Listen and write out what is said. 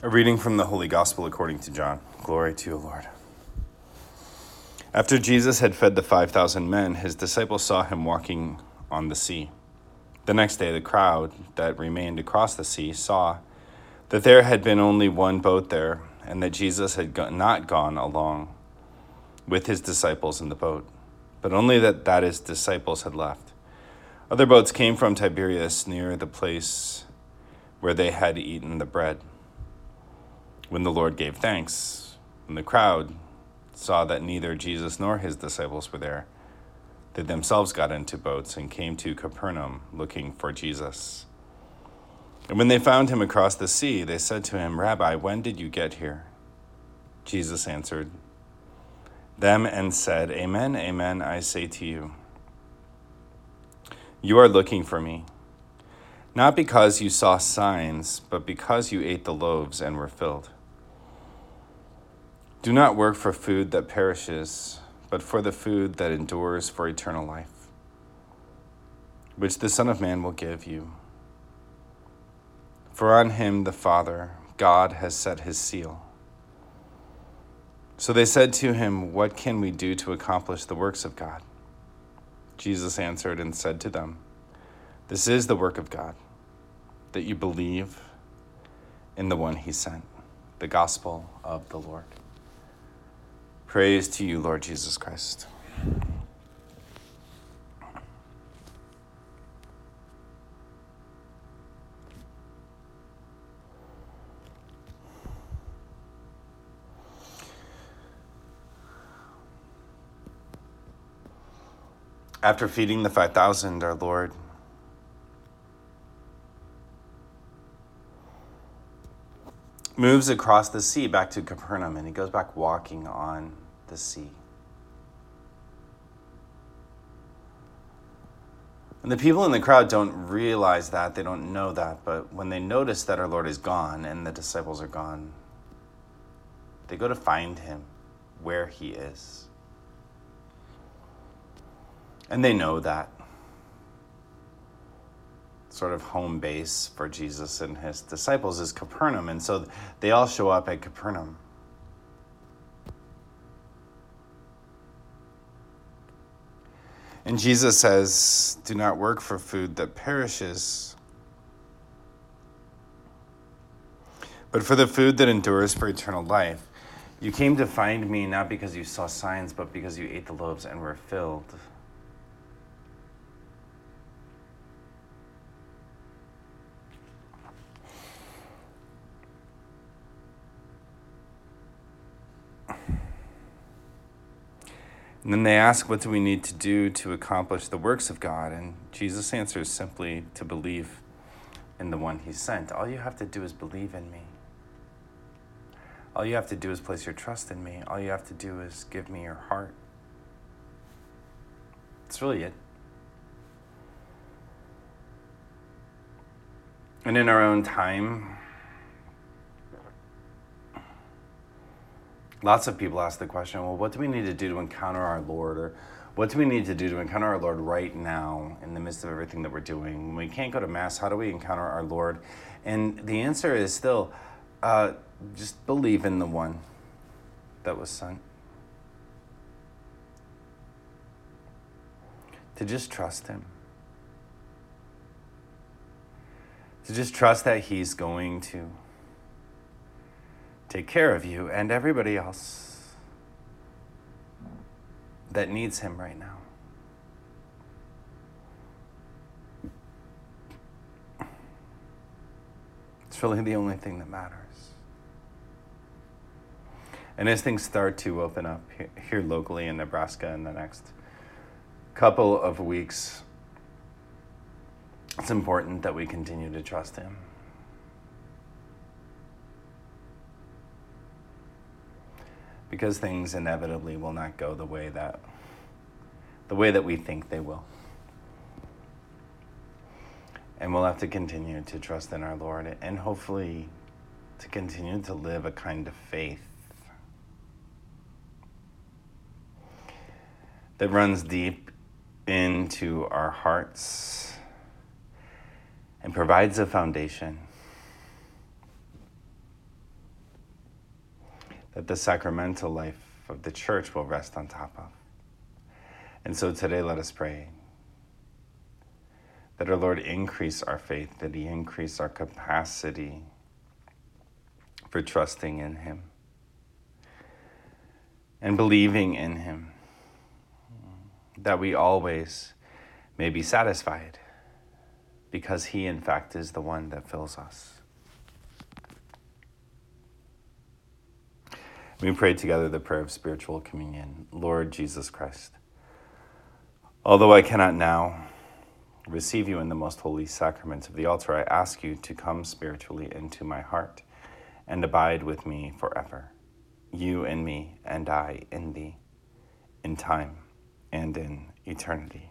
A reading from the Holy Gospel according to John. Glory to you, Lord. After Jesus had fed the 5,000 men, his disciples saw him walking on the sea. The next day, the crowd that remained across the sea saw that there had been only one boat there, and that Jesus had not gone along with his disciples in the boat, but only that, that his disciples had left. Other boats came from Tiberias near the place where they had eaten the bread. When the Lord gave thanks, when the crowd saw that neither Jesus nor his disciples were there, they themselves got into boats and came to Capernaum looking for Jesus. And when they found him across the sea, they said to him, Rabbi, when did you get here? Jesus answered them and said, Amen, amen, I say to you. You are looking for me, not because you saw signs, but because you ate the loaves and were filled. Do not work for food that perishes, but for the food that endures for eternal life, which the Son of Man will give you. For on him the Father, God, has set his seal. So they said to him, What can we do to accomplish the works of God? Jesus answered and said to them, This is the work of God, that you believe in the one he sent, the gospel of the Lord. Praise to you, Lord Jesus Christ. After feeding the 5,000, our Lord moves across the sea back to Capernaum and he goes back walking on the sea. And the people in the crowd don't realize that, they don't know that, but when they notice that our Lord is gone and the disciples are gone, they go to find him where he is. And they know that sort of home base for Jesus and his disciples is Capernaum. And so they all show up at Capernaum. And Jesus says, Do not work for food that perishes, but for the food that endures for eternal life. You came to find me not because you saw signs, but because you ate the loaves and were filled. And then they ask, What do we need to do to accomplish the works of God? And Jesus answers simply to believe in the one he sent. All you have to do is believe in me. All you have to do is place your trust in me. All you have to do is give me your heart. That's really it. And in our own time, lots of people ask the question well, what do we need to do to encounter our Lord? Or what do we need to do to encounter our Lord right now in the midst of everything that we're doing? When we can't go to Mass, how do we encounter our Lord? And the answer is still uh, just believe in the one that was sent. To just trust Him. To just trust that He's going to take care of you and everybody else that needs Him right now. It's really the only thing that matters. And as things start to open up here locally in Nebraska in the next couple of weeks, it's important that we continue to trust Him. Because things inevitably will not go the way that the way that we think they will. And we'll have to continue to trust in our Lord and hopefully to continue to live a kind of faith that runs deep into our hearts and provides a foundation that the sacramental life of the church will rest on top of. And so today, let us pray that our Lord increase our faith, that He increase our capacity for trusting in Him and believing in Him, that we always may be satisfied because He, in fact, is the one that fills us. We pray together the prayer of spiritual communion. Lord Jesus Christ, although I cannot now receive you in the most holy sacrament of the altar, I ask you to come spiritually into my heart and abide with me forever. You in me, and I in thee, in time and in eternity.